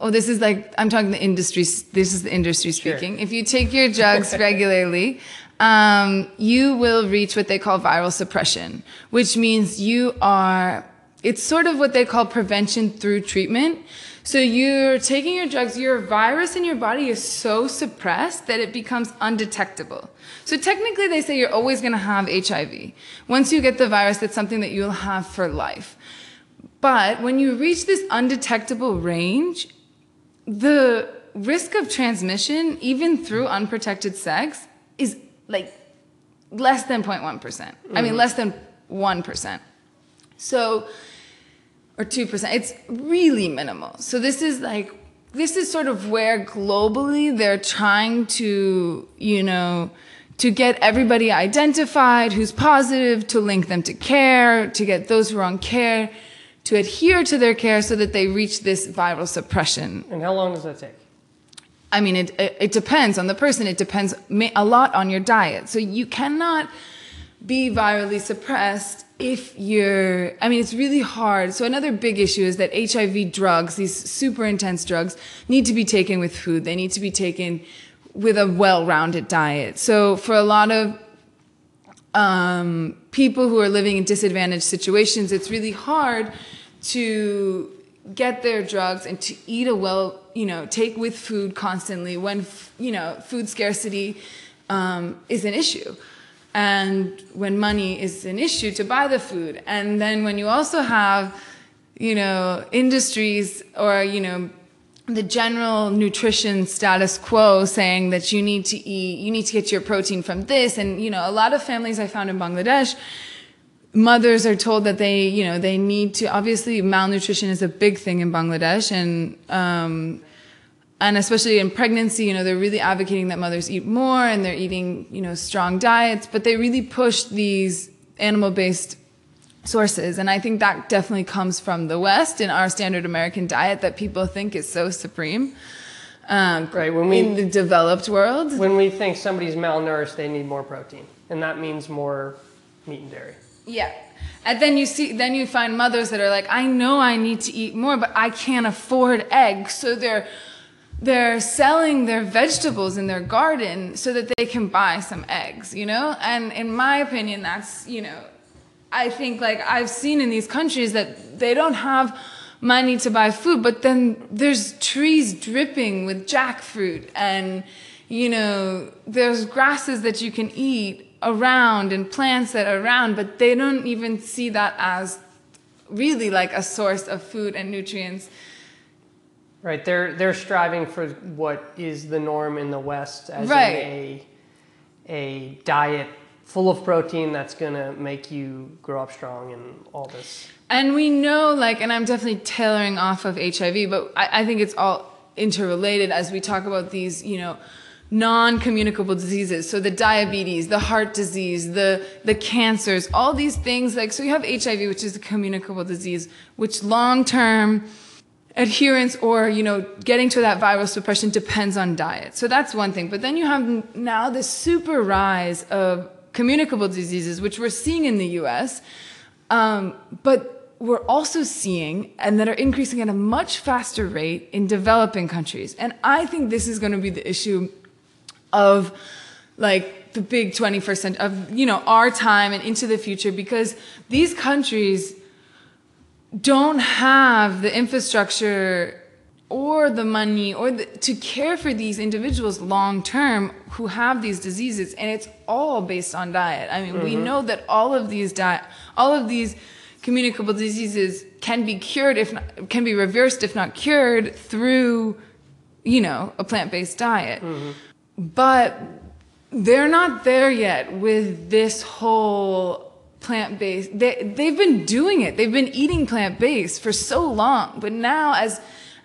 Oh, this is like I'm talking the industry. This is the industry Sure. speaking. If you take your drugs regularly, um, you will reach what they call viral suppression, which means you are. It's sort of what they call prevention through treatment. So you're taking your drugs, your virus in your body is so suppressed that it becomes undetectable. So technically, they say you're always going to have HIV. Once you get the virus, that's something that you'll have for life. But when you reach this undetectable range, the risk of transmission, even through unprotected sex, is like less than 0.1%. I mean, mm-hmm. less than 1%. So, or 2%. It's really minimal. So, this is like, this is sort of where globally they're trying to, you know, to get everybody identified who's positive, to link them to care, to get those who are on care to adhere to their care so that they reach this viral suppression. and how long does that take? I mean, it, it, it depends on the person. It depends a lot on your diet. So you cannot be virally suppressed if you're, I mean, it's really hard. So another big issue is that HIV drugs, these super intense drugs, need to be taken with food. They need to be taken with a well-rounded diet. So for a lot of um, people who are living in disadvantaged situations, it's really hard to get their drugs and to eat a well, you know, take with food constantly when, you know, food scarcity um, is an issue. And when money is an issue to buy the food. And then when you also have, you know, industries or, you know, the general nutrition status quo saying that you need to eat, you need to get your protein from this. And, you know, a lot of families I found in Bangladesh, mothers are told that they, you know, they need to, obviously malnutrition is a big thing in Bangladesh. And, um, and especially in pregnancy, you know, they're really advocating that mothers eat more and they're eating, you know, strong diets, but they really push these animal-based sources. And I think that definitely comes from the West in our standard American diet that people think is so supreme. Um, Right, when we- in the developed world. When we think somebody's malnourished, they need more protein, and that means more meat and dairy. Yeah. And then you see, then you find mothers that are like, I know I need to eat more, but I can't afford eggs. So they're, they're selling their vegetables in their garden so that they can buy some eggs, you know? And in my opinion, that's, you know, I think like I've seen in these countries that they don't have money to buy food, but then there's trees dripping with jackfruit and, you know, there's grasses that you can eat around and plants that are around, but they don't even see that as really like a source of food and nutrients. Right, they're they're striving for what is the norm in the West as Right. a a diet full of protein that's gonna make you grow up strong and all this. And we know, like, and I'm definitely tailoring off of HIV, but I, I think it's all interrelated as we talk about these, you know, non-communicable diseases. So the diabetes, the heart disease, the the cancers, all these things. Like, so you have HIV, which is a communicable disease, which long-term adherence or you know getting to that viral suppression depends on diet. So that's one thing. But then you have now this super rise of communicable diseases which we're seeing in the us um, but we're also seeing and that are increasing at a much faster rate in developing countries. And i think this is going to be the issue of like the big 21st century of you know our time and into the future because these countries don't have the infrastructure or the money or the, to care for these individuals long term who have these diseases. And it's all based on diet. I mean we mm-hmm. know that all of these diet all of these communicable diseases can be cured if not, can be reversed if not cured through you know a plant-based diet. Mm-hmm. But they're not there yet with this whole plant-based they, they've been doing it. They've been eating plant-based for so long. But now as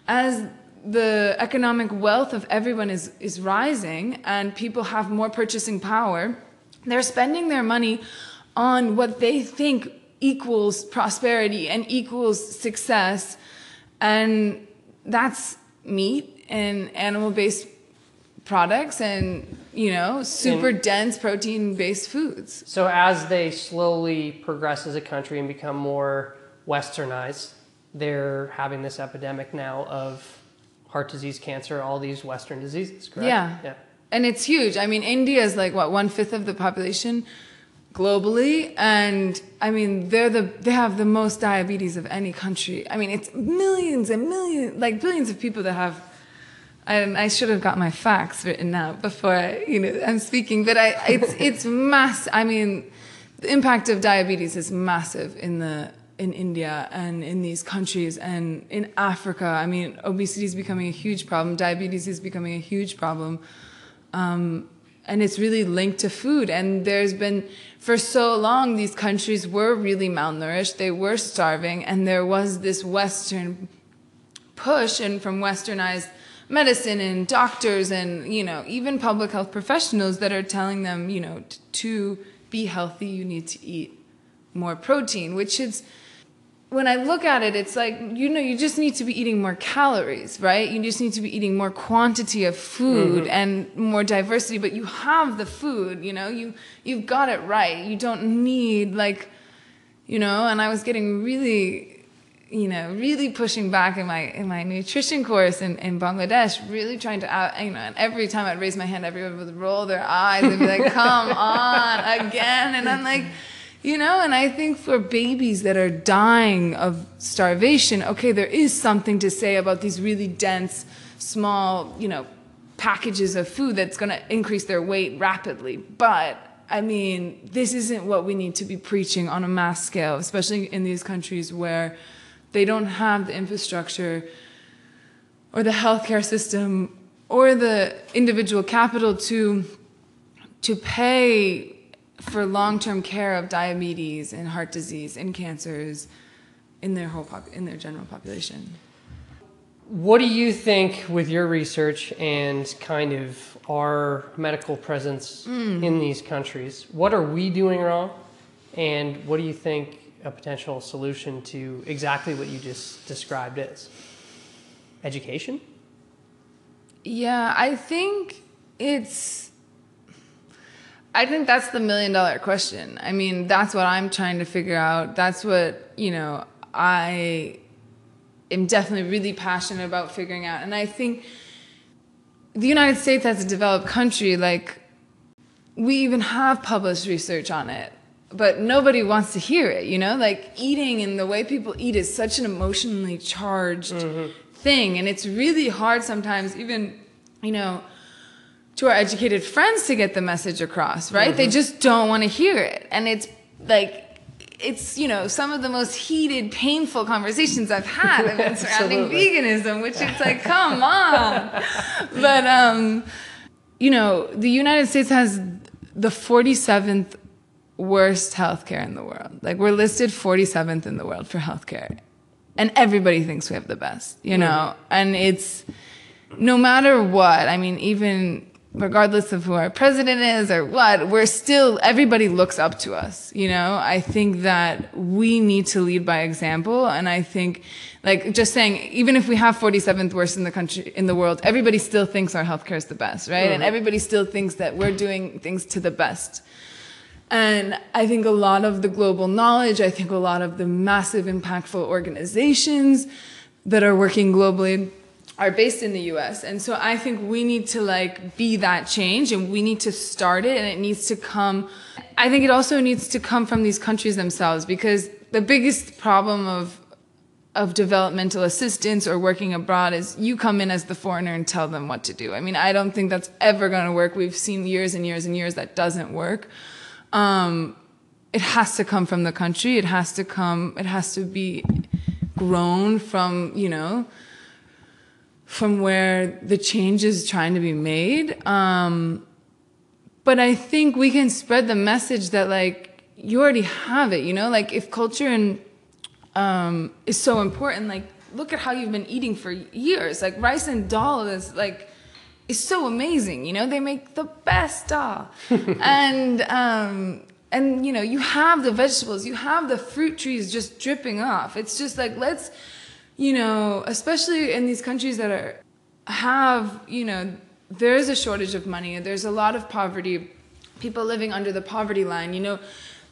as the economic wealth of everyone is is rising and people have more purchasing power they're spending their money on what they think equals prosperity and equals success. And that's meat and animal-based products and you know super And- dense protein based foods So as they slowly progress as a country and become more westernized, they're having this epidemic now of heart disease, cancer, all these Western diseases, correct? Yeah. Yeah. and it's huge i mean india is like what one fifth of the population globally and i mean they're the they have the most diabetes of any country i mean it's millions and millions like billions of people that have and I should have got my facts written out before I, you know I'm speaking, but I it's it's mass. I mean, the impact of diabetes is massive in the in India and in these countries and in Africa. I mean, obesity is becoming a huge problem. Diabetes is becoming a huge problem. Um, and it's really linked to food. And there's been, for so long, these countries were really malnourished, they were starving, and there was this Western push and from westernized medicine and doctors and you know even public health professionals that are telling them you know t- to be healthy you need to eat more protein which is when i look at it it's like you know you just need to be eating more calories right? You just need to be eating more quantity of food mm-hmm. and more diversity but you have the food you know? You you've got it right. You don't need like you know? And i was getting really you know really pushing back in my in my nutrition course in, in bangladesh really trying to out you know and every time i'd raise my hand everyone would roll their eyes and be like come on again. And i'm like you know and i think for babies that are dying of starvation okay there is something to say about these really dense small you know packages of food that's going to increase their weight rapidly. But I mean, this isn't what we need to be preaching on a mass scale, especially in these countries where they don't have the infrastructure or the healthcare system or the individual capital to to pay for long-term care of diabetes and heart disease and cancers in their whole pop- in their general population. What do you think with your research and kind of our medical presence Mm. in these countries? What are we doing wrong? And what do you think a potential solution to exactly what you just described is? Education? Yeah, I think it's. I think that's the million dollar question. I mean, that's what I'm trying to figure out. That's what, you know, I am definitely really passionate about figuring out. And I think the United States as a developed country, like, we even have published research on it, but nobody wants to hear it, you know? Like, eating and the way people eat is such an emotionally charged thing. And it's really hard sometimes, even, you know, to our educated friends to get the message across, right? They just don't want to hear it. And it's like, it's, you know, some of the most heated, painful conversations I've had have been surrounding veganism, which it's like, come on. But, um, you know, the United States has the 47th worst healthcare in the world. Like, we're listed 47th in the world for healthcare. And everybody thinks we have the best, you mm-hmm. know? And it's, no matter what, I mean, even regardless of who our president is or what, we're still, everybody looks up to us, you know? I think that we need to lead by example. And I think, like, just saying, even if we have 47th worst in the country, in the world, everybody still thinks our healthcare is the best, right? And mm-hmm. everybody still thinks that we're doing things to the best. And I think a lot of the global knowledge, I think a lot of the massive, impactful organizations that are working globally are based in the US. And so I think we need to like be that change and we need to start it and it needs to come I think it also needs to come from these countries themselves because the biggest problem of of developmental assistance or working abroad is you come in as the foreigner and tell them what to do. I mean, I don't think that's ever going to work. We've seen years and years and years that doesn't work. Um, it has to come from the country. It has to come. It has to be grown from you know from where the change is trying to be made. Um, but I think we can spread the message that like you already have it. You know, like if culture and um, is so important. Like, look at how you've been eating for years. Like, rice and dal is like is so amazing. You know, they make the best dal, and um, and you know, you have the vegetables, you have the fruit trees just dripping off. It's just like let's, you know, especially in these countries that are have you know there is a shortage of money. There's a lot of poverty, people living under the poverty line. You know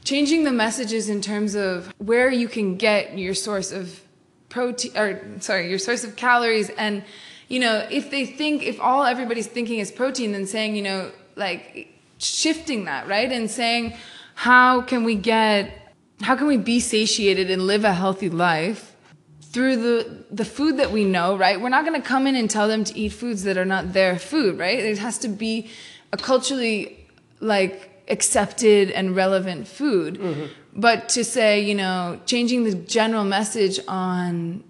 changing the messages in terms of where you can get your source of protein or sorry your source of calories and you know if they think if all everybody's thinking is protein then saying you know like shifting that right? And saying how can we get how can we be satiated and live a healthy life through the the food that we know right? We're not going to come in and tell them to eat foods that are not their food right? It has to be a culturally like accepted and relevant food. Mm-hmm. But to say, you know, changing the general message on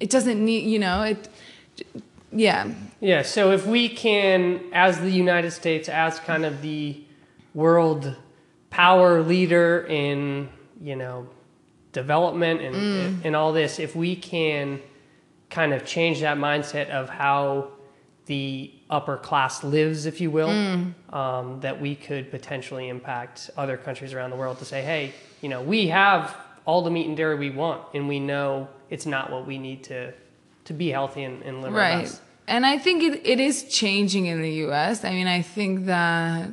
it doesn't need, you know, it yeah. Yeah, so if we can, as the United States, as kind of the world power leader in, you know, development and, and all this, if we can kind of change that mindset of how the upper class lives, if you will, um, that we could potentially impact other countries around the world to say, hey, you know, we have all the meat and dairy we want, and we know it's not what we need to to be healthy and, and live our Right. best. And I think it, it is changing in the US. I mean, I think that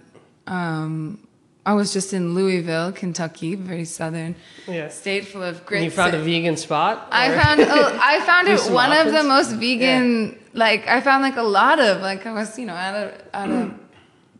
um, I was just in Louisville, Kentucky, very southern Yeah. state full of And great you found a vegan spot? I found oh, I found it one of the most vegan. Like I found like a lot of like I was you know at a at a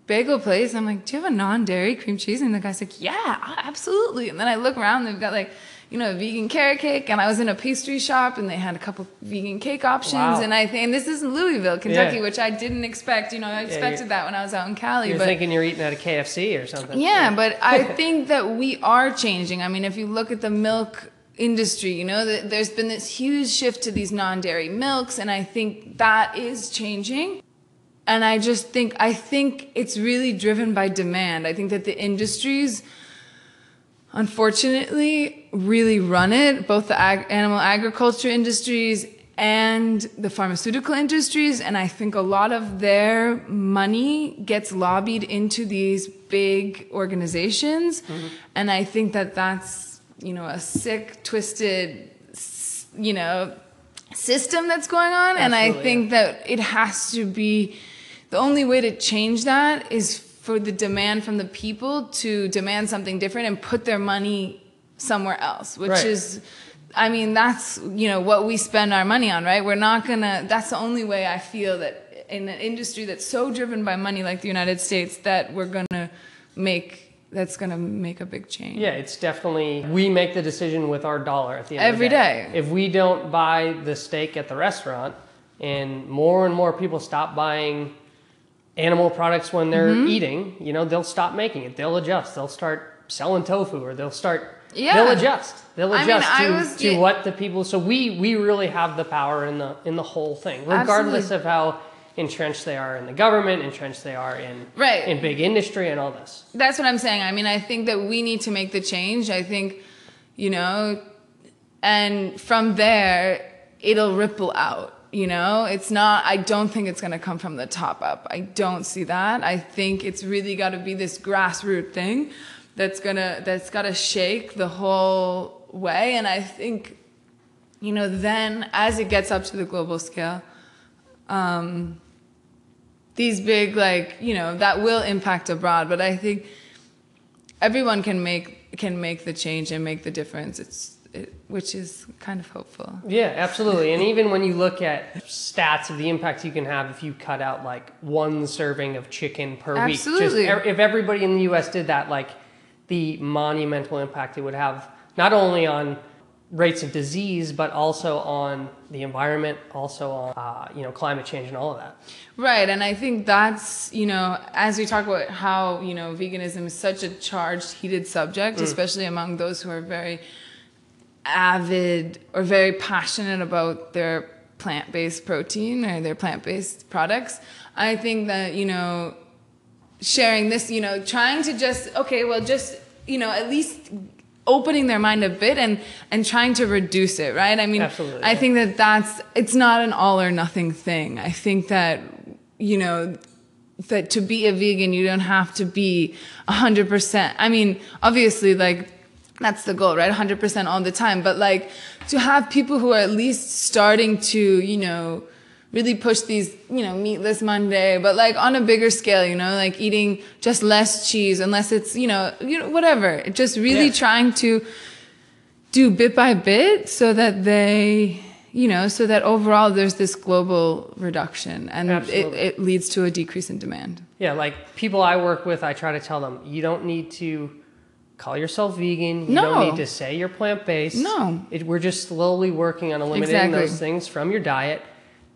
bagel place. I'm like, do you have a non-dairy cream cheese? And the guy's like, yeah, absolutely. And then I look around, they've got like you know vegan carrot cake, and I was in a pastry shop, and they had a couple vegan cake options. Wow. And I think and this is in Louisville, Kentucky, Yeah. which I didn't expect. You know, I expected you're- that when I was out in Cali, You're but. thinking you're eating at a KFC or something. Yeah, but I think that we are changing. I mean, if you look at the milk industry, you know, that there's been this huge shift to these non-dairy milks, and I think that is changing. And I just think I think it's really driven by demand. I think that the industries unfortunately really run it, both the ag- animal agriculture industries and the pharmaceutical industries. And I think a lot of their money gets lobbied into these big organizations. Mm-hmm. And I think that that's you know, a sick, twisted, you know, system that's going on. and I Absolutely, think that it has to be the only way to change that is for the demand from the people to demand something different and put their money somewhere else, which Right. is I mean, that's you know what we spend our money on, right? We're not gonna. That's the only way I feel that in an industry that's so driven by money like the United States, that we're gonna make that's gonna make a big change. Yeah, it's definitely we make the decision with our dollar at the end Every of the day. If we don't buy the steak at the restaurant, and more and more people stop buying animal products when they're Mm-hmm. eating, you know, they'll stop making it. They'll adjust. They'll start selling tofu, or they'll start. Yeah. They'll adjust. They'll I mean, adjust I to, was- to what the people. So we we really have the power in the in the whole thing, regardless Absolutely. of how entrenched they are in the government, entrenched they are in Right. in big industry, and all this. That's what I'm saying. I mean, I think that we need to make the change. I think, you know, and from there, it'll ripple out. You know, it's not, I don't think it's going to come from the top up. I don't see that. I think it's really got to be this grassroots thing that's going to, that's got to shake the whole way. And I think, you know, then as it gets up to the global scale, um, these big, like, you know, that will impact abroad. But I think, everyone can make can make the change and make the difference. It's it, which is kind of hopeful. Yeah, absolutely. And even when you look at stats of the impact you can have if you cut out like one serving of chicken per Absolutely. week, just if everybody in the U.S. did that, like the monumental impact it would have not only on rates of disease but also on the environment, also on uh, you know climate change and all of that. Right, and I think that's you know as we talk about how you know veganism is such a charged, heated subject, especially among those who are very avid or very passionate about their plant-based protein or their plant-based products. I think that you know sharing this, you know, trying to just okay, well, just you know, at least opening their mind a bit and and trying to reduce it, right? I mean, Absolutely, I think that that's it's not an all or nothing thing. I think that you know that to be a vegan, you don't have to be hundred percent. I mean, obviously, like that's the goal, right? Hundred percent all the time, but like to have people who are at least starting to, you know really push these, you know, meatless Monday, but like on a bigger scale, you know, like eating just less cheese, unless it's, you know, you know, whatever. Just really Yeah. trying to do bit by bit so that they, you know, so that overall there's this global reduction and it, it leads to a decrease in demand. Yeah, like people I work with, I try to tell them you don't need to call yourself vegan. You No. don't need to say you're plant based. No. It, we're just slowly working on eliminating Exactly. those things from your diet.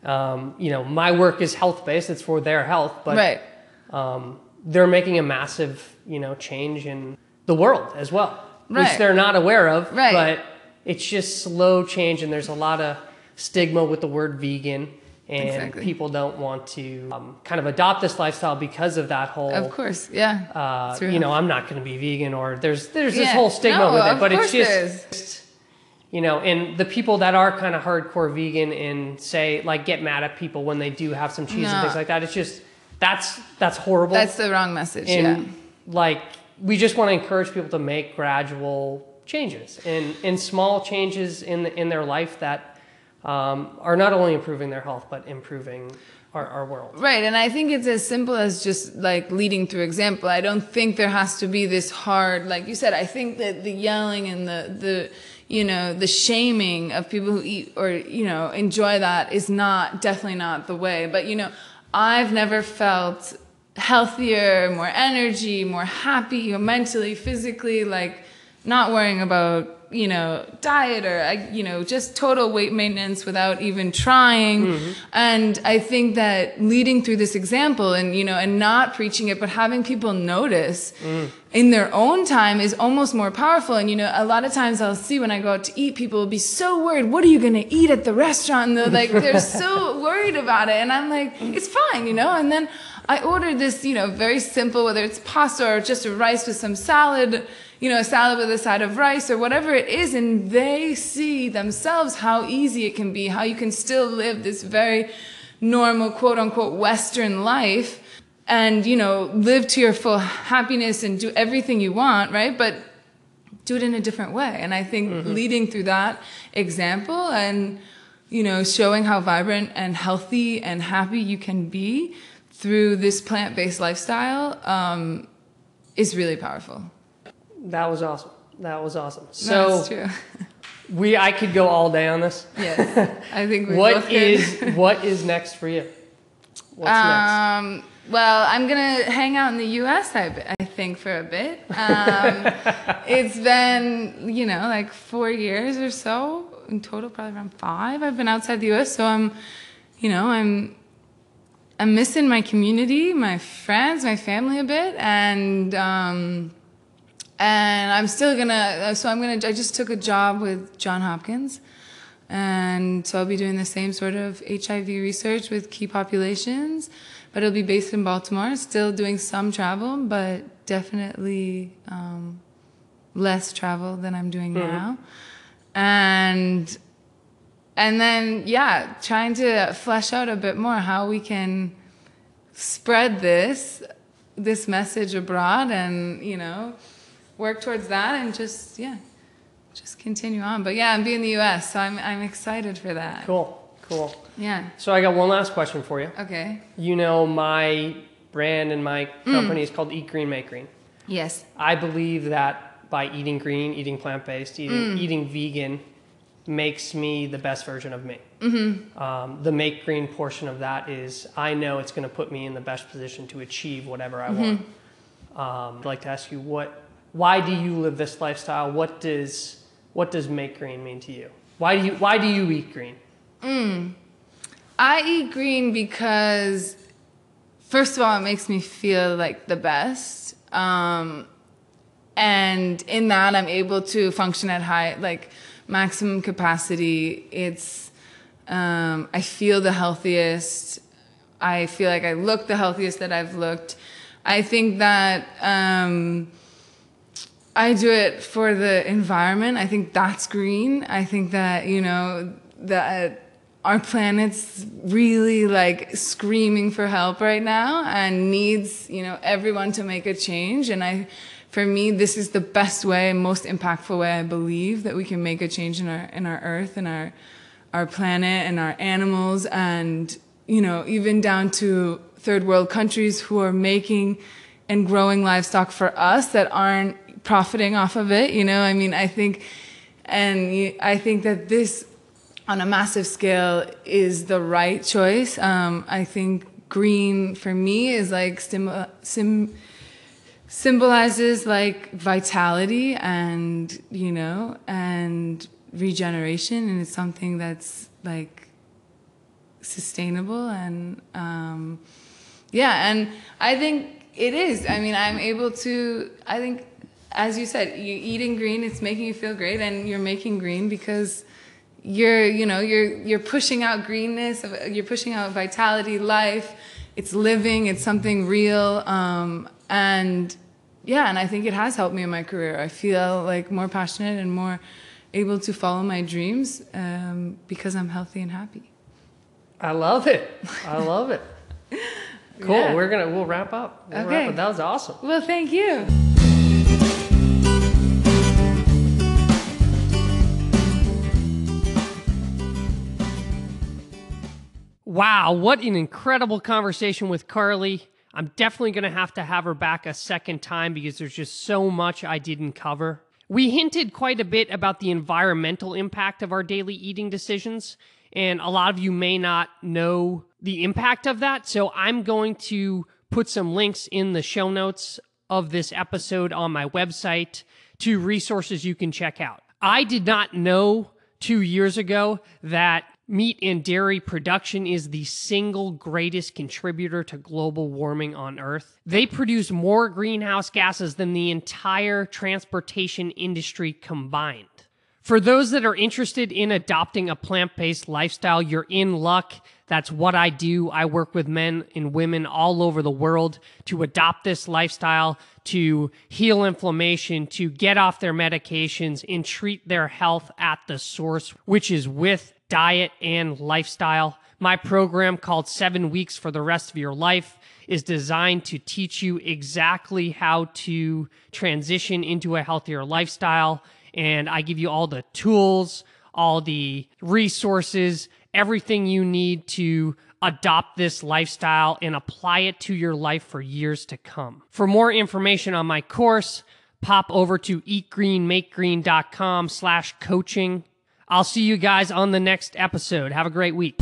Um, you know, my work is health based; it's for their health, but right. um, they're making a massive, you know, change in the world as well, which they're not aware of. Right. But it's just slow change, and there's a lot of stigma with the word vegan, and Exactly. people don't want to um, kind of adopt this lifestyle because of that whole. Of course. Yeah. Uh, you know, I'm not going to be vegan, or there's there's this Yeah. whole stigma No, with it, but it's just. You know, and the people that are kind of hardcore vegan and say like get mad at people when they do have some cheese and things like that, it's just that's that's horrible. That's the wrong message. and yeah. like we just want to encourage people to make gradual changes and and small changes in in their life that um, are not only improving their health but improving our, our world. Right, and I think it's as simple as just like leading through example. I don't think there has to be this hard, like you said. I think that the yelling and the the you know the shaming of people who eat or you know enjoy that is not definitely not the way. But you know, I've never felt healthier, more energy, more happy, mentally, physically, like not worrying about you know diet or uh, you know just total weight maintenance without even trying. Mm-hmm. And i think that leading through this example and you know and not preaching it but having people notice mm. in their own time is almost more powerful. And you know a lot of times i'll see when i go out to eat people will be so worried what are you going to eat at the restaurant? And they're like they're so worried about it. And i'm like it's fine you know? And then i ordered this you know very simple whether it's pasta or just a rice with some salad you know, a salad with a side of rice or whatever it is, and they see themselves how easy it can be, how you can still live this very normal, quote unquote, Western life and, you know, live to your full happiness and do everything you want, right? But do it in a different way. And I think Mm-hmm. leading through that example and you know showing how vibrant and healthy and happy you can be through this plant-based lifestyle um, is really powerful. That was awesome. That was awesome. So we, I could go all day on this. yes, I think we What both is what is next for you? What's next? Um, well, I'm gonna hang out in the U.S. I, I think for a bit. Um, it's been you know like four years or so in total, probably around five. I've been outside the U.S. So I'm, you know, I'm I'm missing my community, my friends, my family a bit, and um, and I'm still gonna. So I'm gonna. I just took a job with John Hopkins, and so I'll be doing the same sort of HIV research with key populations, but it'll be based in Baltimore. Still doing some travel, but definitely um, less travel than I'm doing now, and and then yeah trying to flesh out a bit more how we can spread this this message abroad and you know work towards that and just yeah just continue on but yeah i'm being in the us so i'm, I'm excited for that Cool, cool. yeah So I got one last question for you. okay You know, my brand and my Mm. company is called Eat Green, Make Green. yes I believe that by eating green, eating plant based, eating, Mm. eating vegan makes me the best version of me. Mm-hmm. Um, the make green portion of that is I know it's going to put me in the best position to achieve whatever I want. Mm-hmm. Um, I'd like to ask you what, why do you live this lifestyle? What does what does make green mean to you? Why do you why do you eat green? i eat green because first of all it makes me feel like the best um, and in that i'm able to function at high like maximum capacity it's um, i feel the healthiest i feel like i look the healthiest that i've looked i think that um, I do it for the environment. I think that's green. I think that, you know, that our planet's really like screaming for help right now and needs, you know, everyone to make a change. And I, for me, this is the best way, most impactful way I believe that we can make a change in our, in our earth and our, our planet and our animals and, you know, even down to third world countries who are making and growing livestock for us that aren't profiting off of it. You know, I mean, I think, and I think that this on a massive scale is the right choice. Um, I think green for me is like sim- symbolizes like vitality and, you know, and regeneration. And it's something that's like sustainable and, um, yeah, and I think it is. I mean, I'm able to. I think, as you said, you eating green, it's making you feel great, and you're making green because you're, you know, you're you're pushing out greenness, you're pushing out vitality, life. It's living. It's something real, um, and yeah, and I think it has helped me in my career. I feel like more passionate and more able to follow my dreams um, because I'm healthy and happy. I love it. I love it. Cool. Yeah. We're gonna we'll wrap up. We'll Okay. wrap up. That was awesome. Well, thank you. Wow, what an incredible conversation with Carly. I'm definitely going to have to have her back a second time because there's just so much I didn't cover. We hinted quite a bit about the environmental impact of our daily eating decisions, and a lot of you may not know the impact of that. So I'm going to put some links in the show notes of this episode on my website to resources you can check out. I did not know two years ago that meat and dairy production is the single greatest contributor to global warming on Earth. They produce more greenhouse gases than the entire transportation industry combined. For those that are interested in adopting a plant based lifestyle, you're in luck. That's what I do. I work with men and women all over the world to adopt this lifestyle, to heal inflammation, to get off their medications, and treat their health at the source, which is with diet and lifestyle. My program called Seven Weeks for the Rest of Your Life is designed to teach you exactly how to transition into a healthier lifestyle. And I give you all the tools, all the resources, everything you need to adopt this lifestyle and apply it to your life for years to come. For more information on my course, pop over to eatgreenmakegreen.com slash coaching. I'll see you guys on the next episode. Have a great week.